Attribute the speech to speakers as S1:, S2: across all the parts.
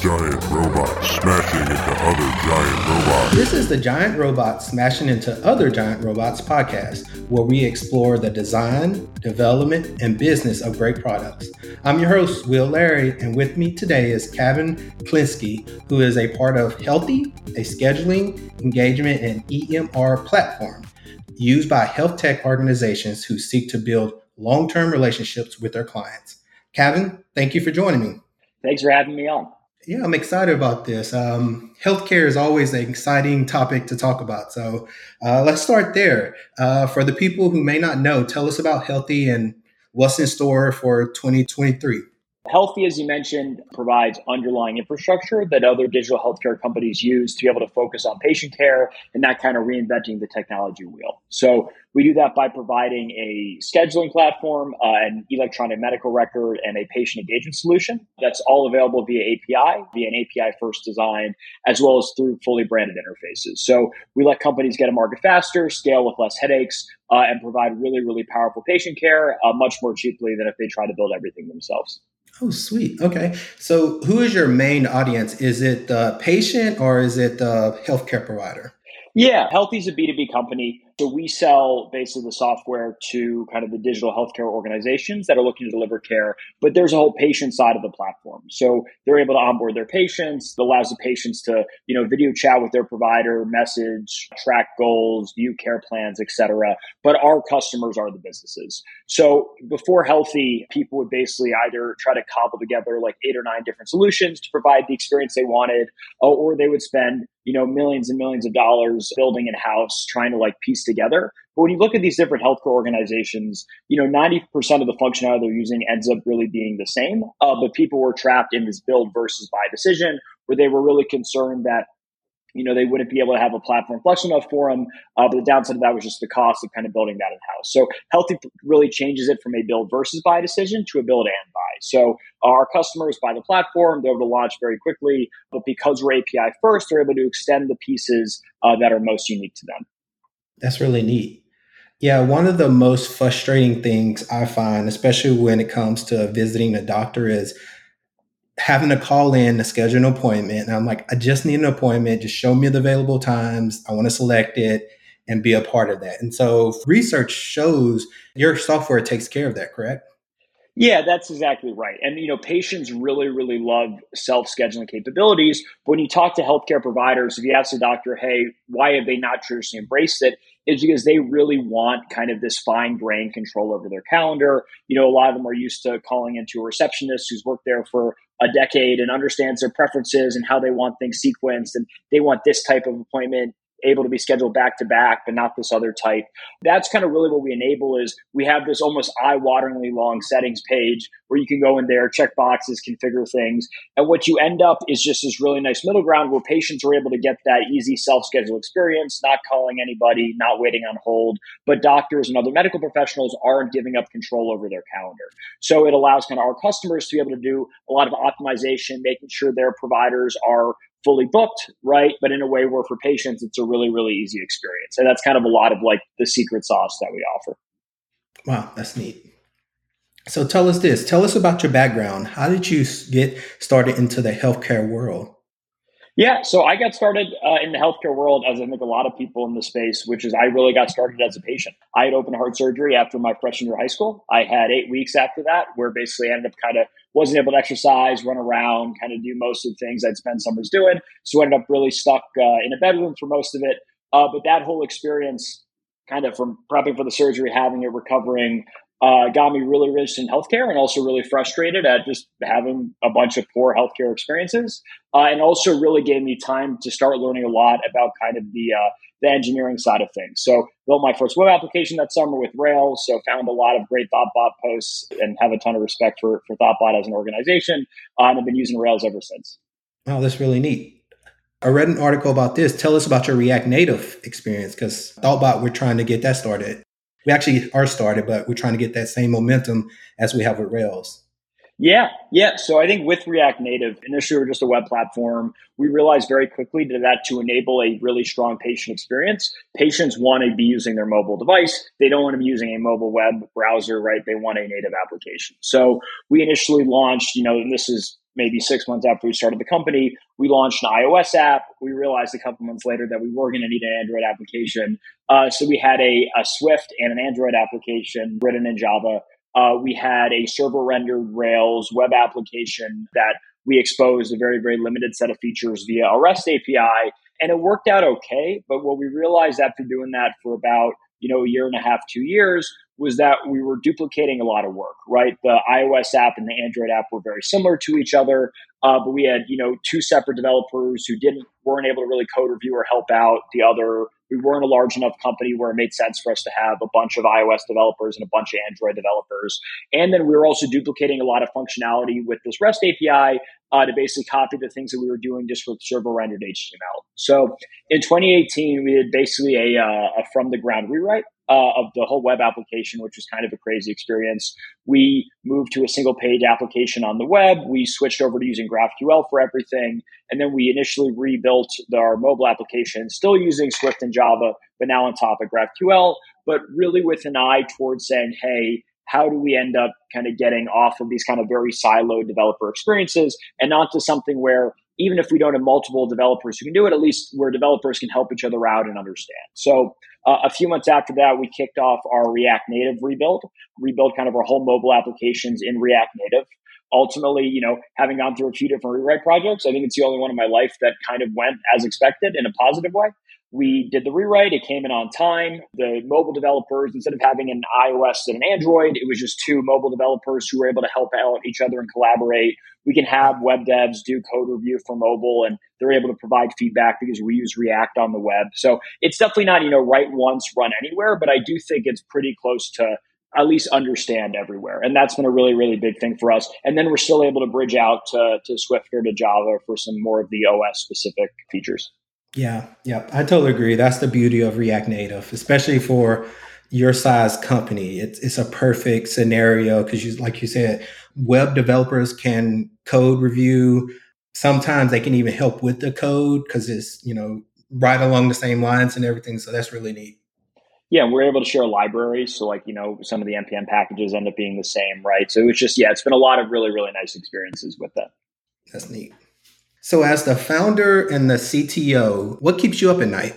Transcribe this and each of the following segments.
S1: giant robot smashing into other giant robots.
S2: This is the Giant Robots Smashing into Other Giant Robots podcast, where we explore the design, development, and business of great products. I'm your host, Will Larry, and with me today is Cavan Klinsky, who is a part of Healthie, a scheduling, engagement, and EMR platform used by health tech organizations who seek to build long term relationships with their clients. Cavan, thank you for joining me.
S3: Thanks for having me on.
S2: Yeah, I'm excited about this. Um, healthcare is always an exciting topic to talk about. So uh, let's start there. Uh, for the people who may not know, tell us about Healthie and what's in store for 2023.
S3: Healthie, as you mentioned, provides underlying infrastructure that other digital healthcare companies use to be able to focus on patient care and not kind of reinventing the technology wheel. So we do that by providing a scheduling platform, uh, an electronic medical record, and a patient engagement solution that's all available via API, via an API first design, as well as through fully branded interfaces. So we let companies get a market faster, scale with less headaches, uh, and provide really, really powerful patient care uh, much more cheaply than if they try to build everything themselves.
S2: Oh, sweet. Okay. So, who is your main audience? Is it the patient or is it the healthcare provider?
S3: Yeah, Healthie is a B2B company. So we sell basically the software to kind of the digital healthcare organizations that are looking to deliver care, but there's a whole patient side of the platform. So they're able to onboard their patients, it allows the patients to, you know, video chat with their provider, message, track goals, view care plans, etc. But our customers are the businesses. So before Healthie, people would basically either try to cobble together like eight or nine different solutions to provide the experience they wanted, uh, or they would spend, you know, millions and millions of dollars building in house trying to like piece together. But when you look at these different healthcare organizations, you know, 90% of the functionality they're using ends up really being the same. Uh, but people were trapped in this build versus buy decision where they were really concerned that you know, they wouldn't be able to have a platform flexible enough for them. Uh, but the downside of that was just the cost of kind of building that in house. So Healthie really changes it from a build versus buy decision to a build and buy. So our customers buy the platform, they're able to launch very quickly. But because we're API first, they're able to extend the pieces uh, that are most unique to them.
S2: That's really neat. Yeah, one of the most frustrating things I find, especially when it comes to visiting a doctor, is having to call in to schedule an appointment. And I'm like, I just need an appointment. Just show me the available times. I want to select it and be a part of that. And so research shows your software takes care of that, correct?
S3: Yeah, that's exactly right. And you know, patients really, really love self-scheduling capabilities. But when you talk to healthcare providers, if you ask the doctor, "Hey, why have they not traditionally embraced it?" Is because they really want kind of this fine-grained control over their calendar. You know, a lot of them are used to calling into a receptionist who's worked there for a decade and understands their preferences and how they want things sequenced, and they want this type of appointment able to be scheduled back to back, but not this other type. That's kind of really what we enable is we have this almost eye-wateringly long settings page where you can go in there, check boxes, configure things. And what you end up is just this really nice middle ground where patients are able to get that easy self-schedule experience, not calling anybody, not waiting on hold, but doctors and other medical professionals aren't giving up control over their calendar. So it allows kind of our customers to be able to do a lot of optimization, making sure their providers are fully booked, right? But in a way where for patients, it's a really, really easy experience. And that's kind of a lot of like the secret sauce that we offer.
S2: Wow, that's neat. So tell us this tell us about your background. How did you get started into the healthcare world?
S3: Yeah, so I got started uh, in the healthcare world, as I think a lot of people in the space, which is I really got started as a patient. I had open heart surgery after my freshman year of high school. I had eight weeks after that, where basically I ended up kind of wasn't able to exercise, run around, kind of do most of the things I'd spend summers doing. So I ended up really stuck uh, in a bedroom for most of it. Uh, but that whole experience, kind of from prepping for the surgery, having it, recovering, uh, got me really rich in healthcare and also really frustrated at just having a bunch of poor healthcare experiences. Uh, and also really gave me time to start learning a lot about kind of the uh, the engineering side of things. So built my first web application that summer with Rails. So found a lot of great ThoughtBot posts and have a ton of respect for, for ThoughtBot as an organization. Uh, and I've been using Rails ever since.
S2: Oh, that's really neat. I read an article about this. Tell us about your React Native experience because ThoughtBot, we're trying to get that started. We actually are started, but we're trying to get that same momentum as we have with Rails.
S3: Yeah, yeah. So I think with React Native, initially we are just a web platform. We realized very quickly that to enable a really strong patient experience, patients want to be using their mobile device. They don't want to be using a mobile web browser, right? They want a native application. So we initially launched, you know, and this is maybe six months after we started the company, we launched an iOS app. We realized a couple months later that we were going to need an Android application. Uh, so we had a, a, Swift and an Android application written in Java. Uh, we had a server rendered Rails web application that we exposed a very, very limited set of features via a REST API. And it worked out okay. But what we realized after doing that for about you know a year and a half, two years, was that we were duplicating a lot of work, right? The iOS app and the Android app were very similar to each other, uh, but we had you know two separate developers who didn't weren't able to really code review or help out the other. We weren't a large enough company where it made sense for us to have a bunch of iOS developers and a bunch of Android developers. And then we were also duplicating a lot of functionality with this REST API uh, to basically copy the things that we were doing just with server rendered HTML. So in 2018, we did basically a, uh, a from the ground rewrite uh, of the whole web application, which was kind of a crazy experience. We moved to a single page application on the web. We switched over to using GraphQL for everything. And then we initially rebuilt our mobile application, still using Swift and Java, but now on top of GraphQL, but really with an eye towards saying, hey, how do we end up kind of getting off of these kind of very siloed developer experiences and onto something where even if we don't have multiple developers who can do it, at least where developers can help each other out and understand. So uh, a few months after that, we kicked off our React Native rebuild, rebuild kind of our whole mobile applications in React Native. Ultimately, you know, having gone through a few different rewrite projects, I think it's the only one in my life that kind of went as expected in a positive way. We did the rewrite. It came in on time. The mobile developers, instead of having an iOS and an Android, it was just two mobile developers who were able to help out each other and collaborate. We can have web devs do code review for mobile and they're able to provide feedback because we use React on the web. So it's definitely not, you know, write once, run anywhere, but I do think it's pretty close to at least understand everywhere. And that's been a really, really big thing for us. And then we're still able to bridge out to, to Swift or to Java for some more of the OS specific features.
S2: Yeah, yeah, I totally agree. That's the beauty of React Native, especially for your size company. It's it's a perfect scenario because you like you said, web developers can code review. Sometimes they can even help with the code because it's, you know, right along the same lines and everything. So that's really neat.
S3: Yeah, we're able to share libraries. So like, you know, some of the NPM packages end up being the same, right? So it's just, yeah, it's been a lot of really, really nice experiences with that.
S2: That's neat. So, as the founder and the CTO, what keeps you up at night?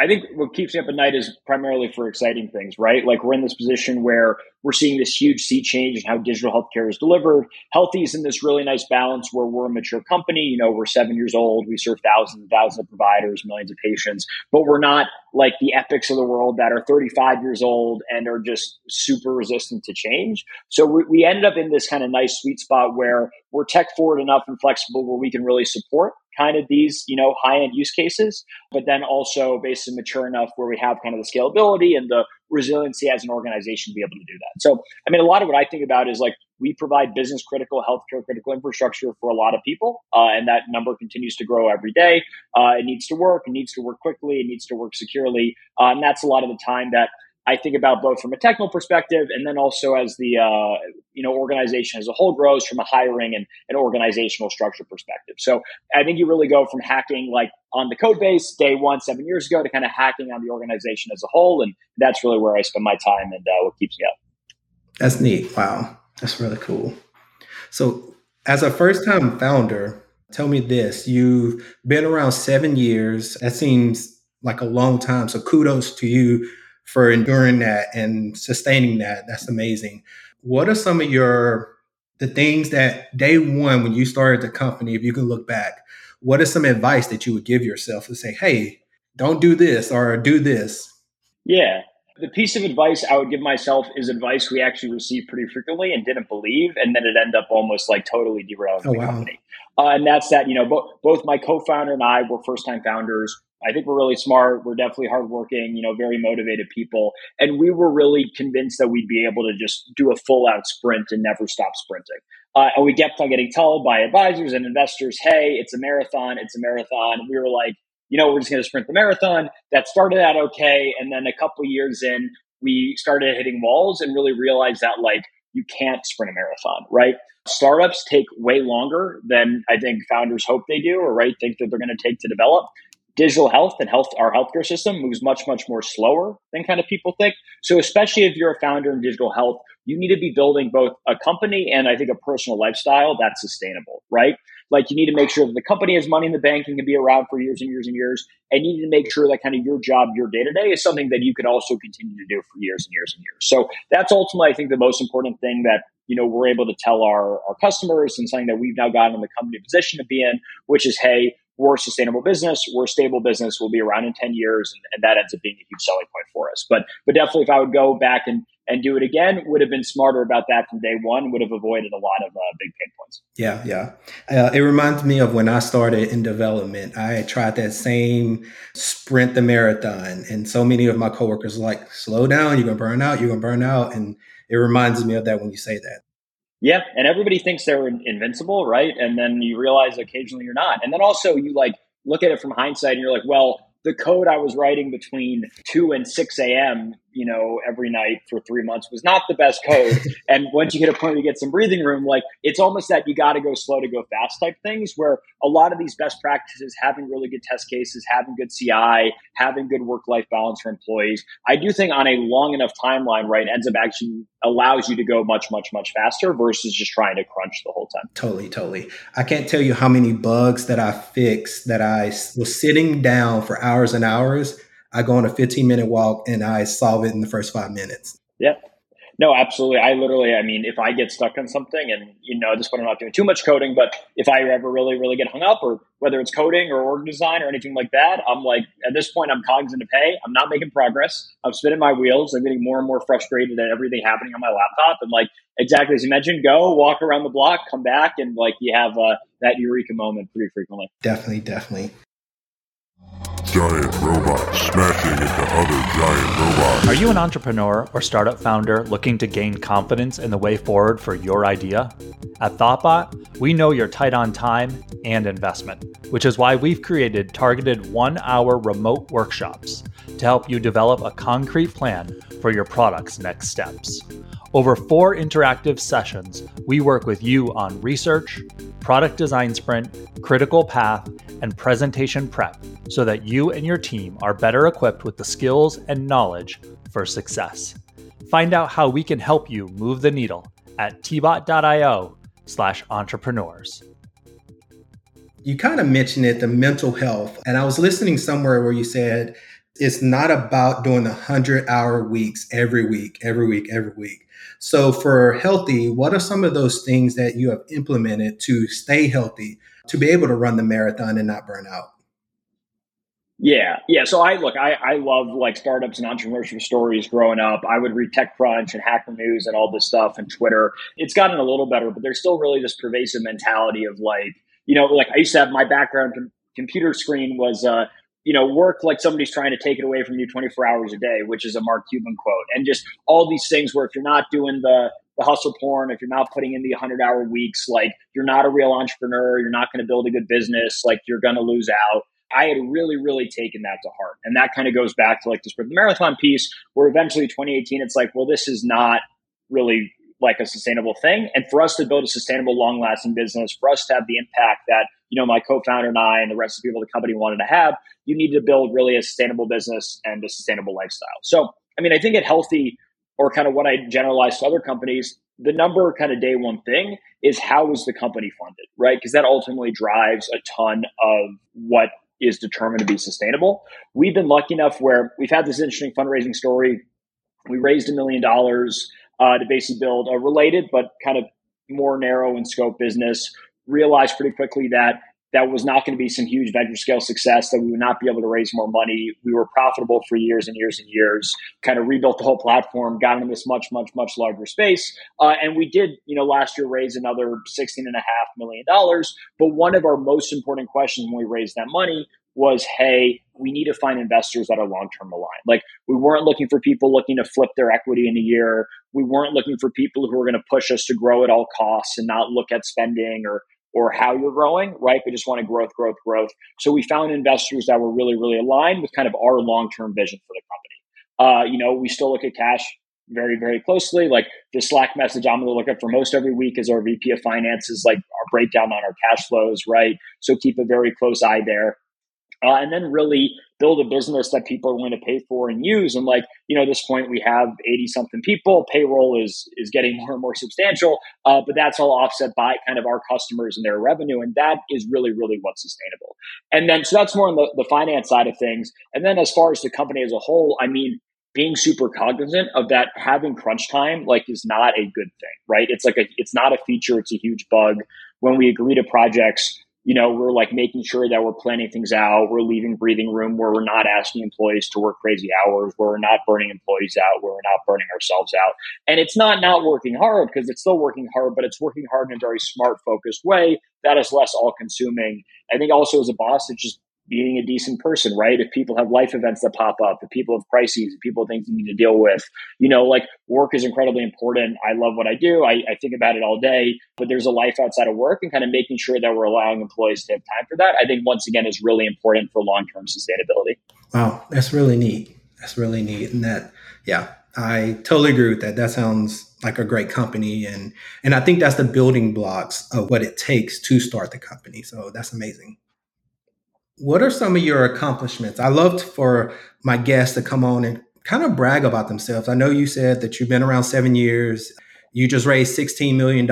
S3: I think what keeps me up at night is primarily for exciting things, right? Like we're in this position where we're seeing this huge sea change in how digital healthcare is delivered. Healthie is in this really nice balance where we're a mature company. You know, we're seven years old. We serve thousands and thousands of providers, millions of patients, but we're not like the epics of the world that are 35 years old and are just super resistant to change. So we, we ended up in this kind of nice sweet spot where we're tech forward enough and flexible where we can really support kind of these, you know, high end use cases, but then also basically mature enough where we have kind of the scalability and the resiliency as an organization to be able to do that. So, I mean, a lot of what I think about is like we provide business critical, healthcare critical infrastructure for a lot of people, uh, and that number continues to grow every day. Uh, it needs to work, it needs to work quickly, it needs to work securely, uh, and that's a lot of the time that I think about both from a technical perspective and then also as the uh, you know organization as a whole grows from a hiring and an organizational structure perspective. So I think you really go from hacking like on the code base day one seven years ago to kind of hacking on the organization as a whole, and that's really where I spend my time and uh, what keeps me up.
S2: That's neat. Wow, that's really cool. So as a first time founder, tell me this: you've been around seven years. That seems like a long time. So kudos to you for enduring that and sustaining that. That's amazing. What are some of your the things that day one when you started the company, if you can look back, what is some advice that you would give yourself to say, hey, don't do this or do this?
S3: Yeah. The piece of advice I would give myself is advice we actually received pretty frequently and didn't believe, and then it ended up almost like totally derailing oh, the wow. company. Uh, and that's that, you know, bo- both my co founder and I were first time founders. I think we're really smart. We're definitely hardworking, you know, very motivated people. And we were really convinced that we'd be able to just do a full out sprint and never stop sprinting. Uh, and we kept on getting told by advisors and investors, hey, it's a marathon, it's a marathon. We were like, you know, we're just going to sprint the marathon. That started out okay. And then a couple years in, we started hitting walls and really realized that, like, you can't sprint a marathon, right? Startups take way longer than I think founders hope they do, or right think that they're going to take to develop digital health and health our healthcare system moves much much more slower than kind of people think. So especially if you're a founder in digital health you need to be building both a company and i think a personal lifestyle that's sustainable right? Like you need to make sure that the company has money in the bank and can be around for years and years and years and you need to make sure that kind of your job your day to day is something that you could also continue to do for years and years and years. So that's ultimately i think the most important thing that you know we're able to tell our, our customers and something that we've now gotten in the company position to be in which is hey we're a sustainable business, we're a stable business, we'll be around in 10 years, and, and, that ends up being a huge selling point for us. But but definitely if I would go back and, and do it again, would have been smarter about that from day one, would have avoided a lot of uh, big pain points.
S2: Yeah, yeah. Uh, it reminds me of when I started in development. I tried that same sprint the marathon, and so many of my coworkers like, slow down, you're gonna burn out, you're gonna burn out. And it reminds me of that when you say that.
S3: Yeah, and everybody thinks they're invincible, right? And then you realize occasionally you're not. And then also you like look at it from hindsight and you're like, well, the code I was writing between 2 and 6 a.m you know, every night for three months was not the best code. and once you hit a point where you get some breathing room, like it's almost that you got to go slow to go fast type things where a lot of these best practices, having really good test cases, having good CI, having good work life balance for employees, I do think on a long enough timeline, right, ends up actually allows you to go much, much, much faster versus just trying to crunch the whole time.
S2: Totally, totally. I can't tell you how many bugs that I fixed that I was sitting down for hours and hours I go on a 15 minute walk and I solve it in the first five minutes.
S3: Yeah. No, absolutely. I literally, I mean, if I get stuck on something and, you know, this point I'm not doing too much coding, but if I ever really, really get hung up or whether it's coding or org design or anything like that, I'm like, at this point, I'm cognizant of, hey, I'm not making progress. I'm spinning my wheels. I'm getting more and more frustrated at everything happening on my laptop. And like, exactly as you mentioned, go walk around the block, come back, and like you have uh, that eureka moment pretty frequently.
S2: Definitely, definitely
S1: giant robots smashing into other giant robots.
S4: Are you an entrepreneur or startup founder looking to gain confidence in the way forward for your idea? At Thoughtbot, we know you're tight on time and investment, which is why we've created targeted one hour remote workshops to help you develop a concrete plan for your product's next steps. Over four interactive sessions, we work with you on research, product design sprint, critical path, and presentation prep so that you and your team are better equipped with the skills and knowledge for success. Find out how we can help you move the needle at tbot.io slash entrepreneurs.
S2: You kind of mentioned it, the mental health. And I was listening somewhere where you said it's not about doing the 100 hour weeks every week, every week, every week. So, for Healthie, what are some of those things that you have implemented to stay healthy, to be able to run the marathon and not burn out?
S3: Yeah, yeah. So I look, I, I love like startups and entrepreneurship stories growing up. I would read TechCrunch and Hacker News and all this stuff and Twitter. It's gotten a little better, but there's still really this pervasive mentality of like, you know, like I used to have my background com- computer screen was uh, you know, work like somebody's trying to take it away from you 24 hours a day, which is a Mark Cuban quote. And just all these things where if you're not doing the, the hustle porn, if you're not putting in the 100 hour weeks, like you're not a real entrepreneur, you're not going to build a good business, like you're going to lose out. I had really, really taken that to heart. And that kind of goes back to like the sprint marathon piece, where eventually 2018, it's like, well, this is not really like a sustainable thing. And for us to build a sustainable, long lasting business, for us to have the impact that, you know, my co founder and I and the rest of the people the company wanted to have, you need to build really a sustainable business and a sustainable lifestyle. So, I mean, I think at Healthie, or kind of what I generalize to other companies, the number kind of day one thing is how is the company funded, right? Because that ultimately drives a ton of what is determined to be sustainable. We've been lucky enough where we've had this interesting fundraising story. We raised a million dollars uh, to basically build a related but kind of more narrow in scope business. Realized pretty quickly that that was not going to be some huge venture scale success, that we would not be able to raise more money. We were profitable for years and years and years, kind of rebuilt the whole platform, got into this much, much, much larger space. Uh, and we did, you know, last year raise another $16.5 million. But one of our most important questions when we raised that money was, hey, we need to find investors that are long term aligned. Like we weren't looking for people looking to flip their equity in a year. We weren't looking for people who were going to push us to grow at all costs and not look at spending or or how you're growing, right? We just want to growth, growth, growth. So we found investors that were really, really aligned with kind of our long term vision for the company. Uh, you know, we still look at cash very, very closely. Like the Slack message I'm going to look at for most every week is our VP of Finances, like our breakdown on our cash flows, right? So keep a very close eye there. Uh, and then really build a business that people are willing to pay for and use. And like, you know, at this point we have 80 something people, payroll is, is getting more and more substantial, uh, but that's all offset by kind of our customers and their revenue. And that is really, really what's sustainable. And then, so that's more on the, the finance side of things. And then as far as the company as a whole, I mean, being super cognizant of that having crunch time like is not a good thing right it's like a it's not a feature it's a huge bug when we agree to projects you know, we're like making sure that we're planning things out. We're leaving breathing room where we're not asking employees to work crazy hours, where we're not burning employees out, where we're not burning ourselves out. And it's not not working hard because it's still working hard, but it's working hard in a very smart, focused way that is less all consuming. I think also as a boss, it's just being a decent person, right? If people have life events that pop up, if people have crises, if people have things you need to deal with, you know, like work is incredibly important. I love what I do. I, I, think about it all day, but there's a life outside of work and kind of making sure that we're allowing employees to have time for that. I think once again is really important for long term sustainability.
S2: Wow, that's really neat. That's really neat. And that, yeah, I totally agree with that. That sounds like a great company. And, and I think that's the building blocks of what it takes to start the company. So that's amazing. What are some of your accomplishments? I loved for my guests to come on and kind of brag about themselves. I know you said that you've been around seven years. You just raised $16 million.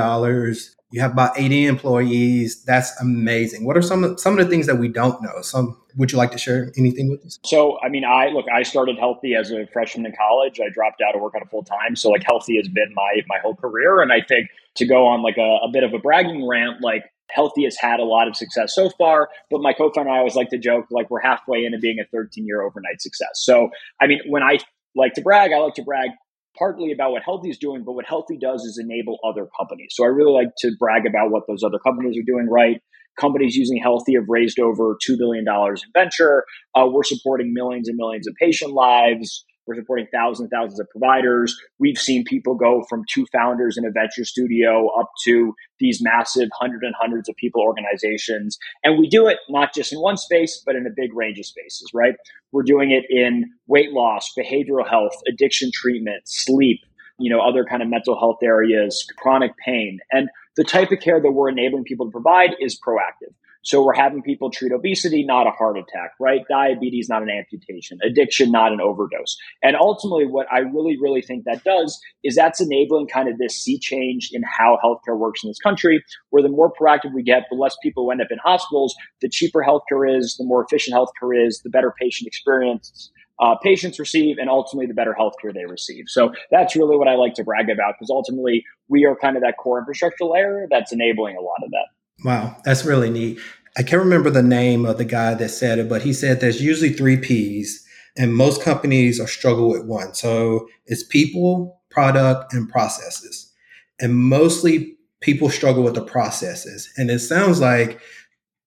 S2: You have about 80 employees. That's amazing. What are some of, some of the things that we don't know? Some would you like to share anything with us?
S3: So, I mean, I look, I started Healthie as a freshman in college. I dropped out of work on a full time. So, like, Healthie has been my my whole career. And I think to go on like a, a bit of a bragging rant, like Healthie has had a lot of success so far, but my co-founder and I always like to joke like we're halfway into being a 13 year overnight success. So, I mean, when I like to brag, I like to brag partly about what Healthie is doing, but what Healthie does is enable other companies. So I really like to brag about what those other companies are doing right. Companies using Healthie have raised over $2 billion in venture. Uh, we're supporting millions and millions of patient lives. We're supporting thousands and thousands of providers. We've seen people go from two founders in a venture studio up to these massive hundred and hundreds of people organizations. And we do it not just in one space, but in a big range of spaces, right? We're doing it in weight loss, behavioral health, addiction treatment, sleep, you know, other kind of mental health areas, chronic pain. And the type of care that we're enabling people to provide is proactive. So we're having people treat obesity, not a heart attack, right? Diabetes, not an amputation, addiction, not an overdose. And ultimately, what I really, really think that does is that's enabling kind of this sea change in how healthcare works in this country, where the more proactive we get, the less people end up in hospitals, the cheaper healthcare is, the more efficient healthcare is, the better patient experience uh, patients receive and ultimately the better healthcare they receive. So that's really what I like to brag about because ultimately we are kind of that core infrastructure layer that's enabling a lot of that.
S2: Wow, that's really neat. I can't remember the name of the guy that said it, but he said there's usually three P's, and most companies are struggle with one. So it's people, product, and processes. And mostly people struggle with the processes. And it sounds like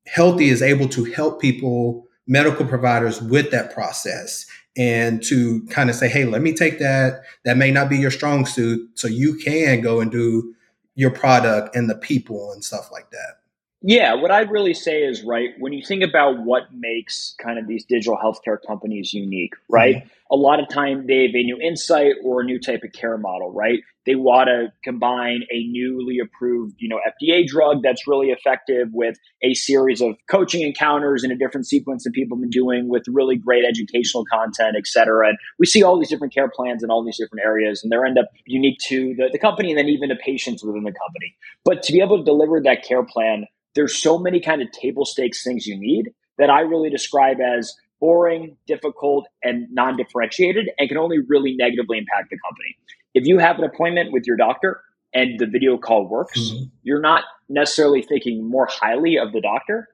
S2: Healthie is able to help people, medical providers, with that process and to kind of say, hey, let me take that. That may not be your strong suit. So you can go and do your product and the people and stuff like that.
S3: Yeah, what I'd really say is right when you think about what makes kind of these digital healthcare companies unique, right? Mm-hmm. A lot of time they have a new insight or a new type of care model, right? They want to combine a newly approved, you know, FDA drug that's really effective with a series of coaching encounters in a different sequence that people have been doing with really great educational content, et cetera. And we see all these different care plans in all these different areas, and they're end up unique to the, the company and then even the patients within the company. But to be able to deliver that care plan there's so many kind of table stakes things you need that I really describe as boring, difficult, and non differentiated and can only really negatively impact the company. If you have an appointment with your doctor and the video call works, mm-hmm. you're not necessarily thinking more highly of the doctor.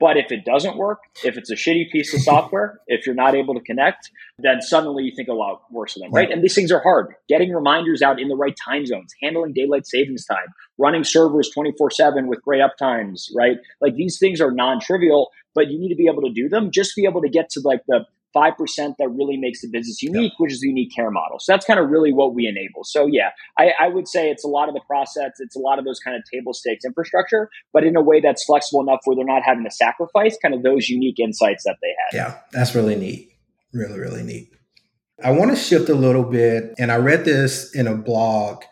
S3: But if it doesn't work, if it's a shitty piece of software, if you're not able to connect, then suddenly you think a lot worse of them, right? And these things are hard. Getting reminders out in the right time zones, handling daylight savings time, running servers 24 7 with great uptimes, right? Like these things are non trivial, but you need to be able to do them. Just be able to get to like the 5% that really makes the business unique, which is the unique care model. So that's kind of really what we enable. So yeah, I, I, would say it's a lot of the process. It's a lot of those kind of table stakes infrastructure, but in a way that's flexible enough where they're not having to sacrifice kind of those unique insights that they have.
S2: Yeah, that's really neat. Really, really neat. I want to shift a little bit. And I read this in a blog.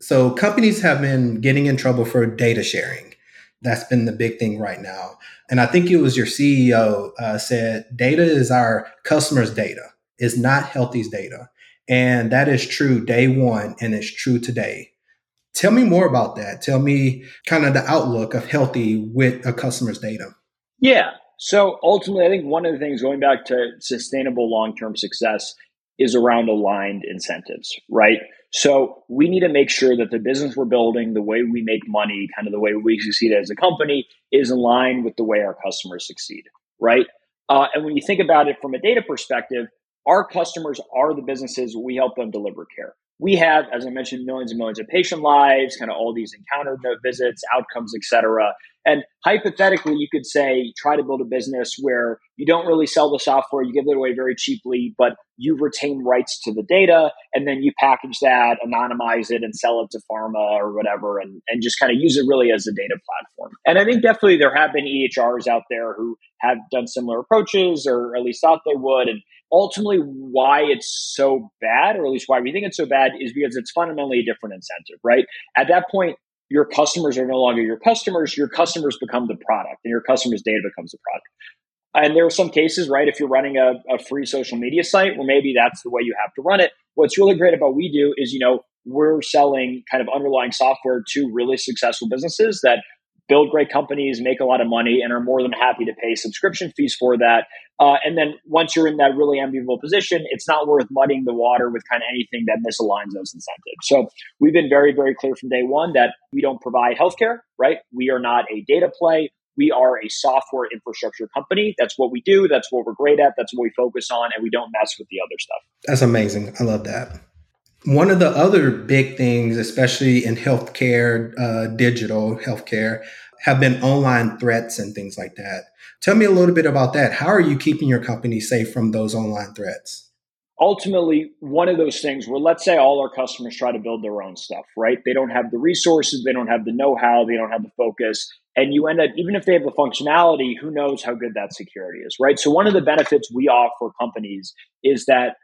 S2: So companies have been getting in trouble for data sharing That's been the big thing right now. And I think it was your CEO uh, said data is our customers' data, It's not Healthie's data. And that is true day one and it's true today. Tell me more about that. Tell me kind of the outlook of Healthie with a customer's data.
S3: Yeah. So ultimately, I think one of the things going back to sustainable long term success is around aligned incentives, right? So we need to make sure that the business we're building, the way we make money, kind of the way we succeed as a company, is in line with the way our customers succeed, right? Uh, and when you think about it from a data perspective, our customers are the businesses we help them deliver care we have, as I mentioned, millions and millions of patient lives, kind of all these encounter visits, outcomes, et cetera. And hypothetically, you could say, try to build a business where you don't really sell the software, you give it away very cheaply, but you retain rights to the data, and then you package that, anonymize it, and sell it to pharma or whatever, and, and just kind of use it really as a data platform. And I think definitely there have been EHRs out there who have done similar approaches, or at least thought they would. And ultimately why it's so bad, or at least why we think it's so bad, is because it's fundamentally a different incentive, right? At that point, your customers are no longer your customers, your customers become the product, and your customers' data becomes the product. And there are some cases, right? If you're running a, a free social media site, where maybe that's the way you have to run it. What's really great about we do is, you know, we're selling kind of underlying software to really successful businesses that build great companies, make a lot of money, and are more than happy to pay subscription fees for that. Uh, and then once you're in that really enviable position, it's not worth muddying the water with kind of anything that misaligns those incentives. So we've been very, very clear from day one that we don't provide healthcare, right? We are not a data play. We are a software infrastructure company. That's what we do. That's what we're great at. That's what we focus on, and we don't mess with the other stuff.
S2: That's amazing. I love that. One of the other big things, especially in healthcare, uh, digital healthcare, have been online threats and things like that. Tell me a little bit about that. How are you keeping your company safe from those online threats?
S3: Ultimately, one of those things where let's say all our customers try to build their own stuff, right? They don't have the resources, they don't have the know how, they don't have the focus. And you end up, even if they have the functionality, who knows how good that security is, right? So, one of the benefits we offer companies is that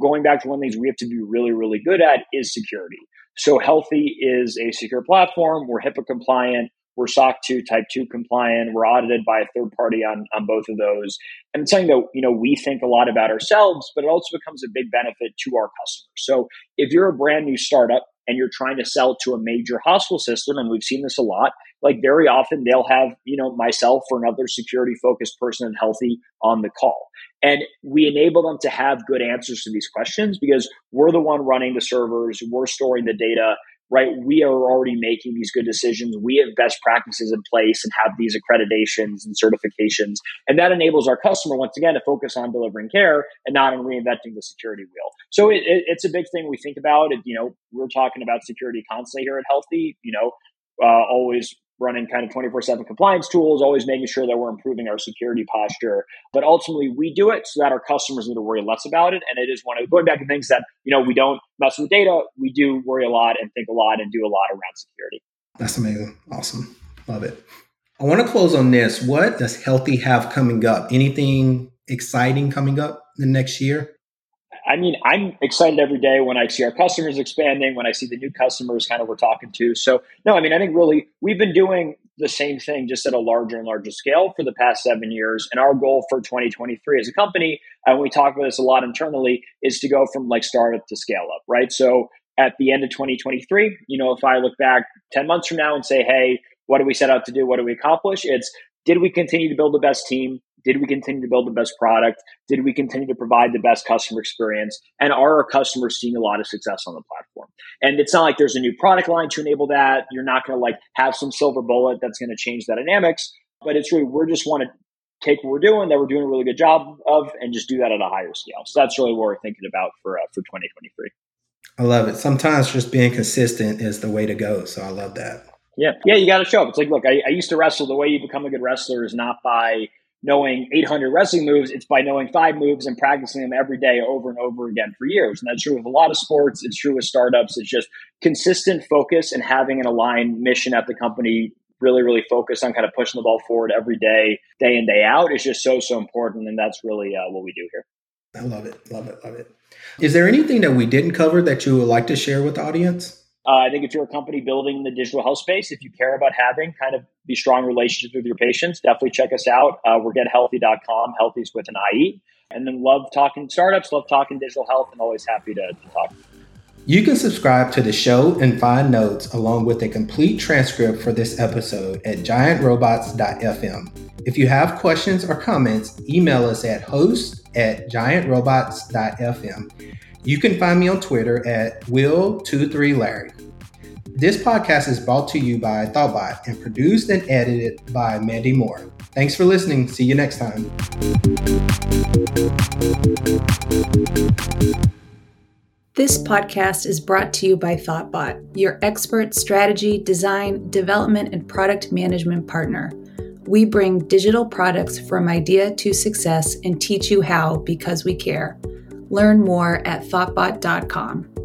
S3: going back to one of the things we have to be really, really good at is security. So Healthie is a secure platform. We're HIPAA compliant. We're SOC 2 Type 2 compliant. We're audited by a third party on, on both of those. And it's something that you know we think a lot about ourselves, but it also becomes a big benefit to our customers. So if you're a brand new startup and you're trying to sell to a major hospital system, and we've seen this a lot, like very often they'll have, you know, myself or another security focused person and Healthie on the call. And we enable them to have good answers to these questions because we're the one running the servers, we're storing the data, right? We are already making these good decisions. We have best practices in place and have these accreditations and certifications. And that enables our customer, once again, to focus on delivering care and not on reinventing the security wheel. So it, it, it's a big thing we think about. It, you know, we're talking about security constantly here at Healthie, you know, uh, always running kind of 24 7 compliance tools, always making sure that we're improving our security posture. But ultimately, we do it so that our customers need to worry less about it. And it is one of going back to things that, you know, we don't mess with data. We do worry a lot and think a lot and do a lot around security.
S2: That's amazing. Awesome. Love it. I want to close on this. What does Healthie have coming up? Anything exciting coming up the next year?
S3: I mean, I'm excited every day when I see our customers expanding, when I see the new customers kind of we're talking to. So, no, I mean, I think really we've been doing the same thing just at a larger and larger scale for the past seven years. And our goal for 2023 as a company, and we talk about this a lot internally, is to go from like startup to scale up, right? So, at the end of 2023, you know, if I look back 10 months from now and say, hey, what do we set out to do? What do we accomplish? It's did we continue to build the best team? Did we continue to build the best product? Did we continue to provide the best customer experience? And are our customers seeing a lot of success on the platform? And it's not like there's a new product line to enable that. You're not going to like have some silver bullet that's going to change the dynamics. But it's really, we're just want to take what we're doing that we're doing a really good job of and just do that at a higher scale. So that's really what we're thinking about for, uh, for 2023. I
S2: love it. Sometimes just being consistent is the way to go. So I love that.
S3: Yeah. Yeah. You got to show up. It's like, look, I, I used to wrestle. The way you become a good wrestler is not by knowing 800 wrestling moves. It's by knowing five moves and practicing them every day over and over again for years. And that's true with a lot of sports. It's true with startups. It's just consistent focus and having an aligned mission at the company. Really, really focus on kind of pushing the ball forward every day, day in, day out is just so, so important. And that's really uh, what we do here.
S2: I love it. Love it. Love it. Is there anything that we didn't cover that you would like to share with the audience?
S3: Uh, I think if you're a company building the digital health space, if you care about having kind of these strong relationships with your patients, definitely check us out. Uh, we're gethealthie.com, Healthie's with an IE. And then love talking startups, love talking digital health, and always happy to, to talk.
S2: You can subscribe to the show and find notes along with a complete transcript for this episode at giantrobots.fm. If you have questions or comments, email us at host at giantrobots.fm. You can find me on Twitter at Will23Larry. This podcast is brought to you by Thoughtbot and produced and edited by Mandy Moore. Thanks for listening. See you next time.
S5: This podcast is brought to you by Thoughtbot, your expert strategy, design, development, and product management partner. We bring digital products from idea to success and teach you how because we care. Learn more at thoughtbot.com.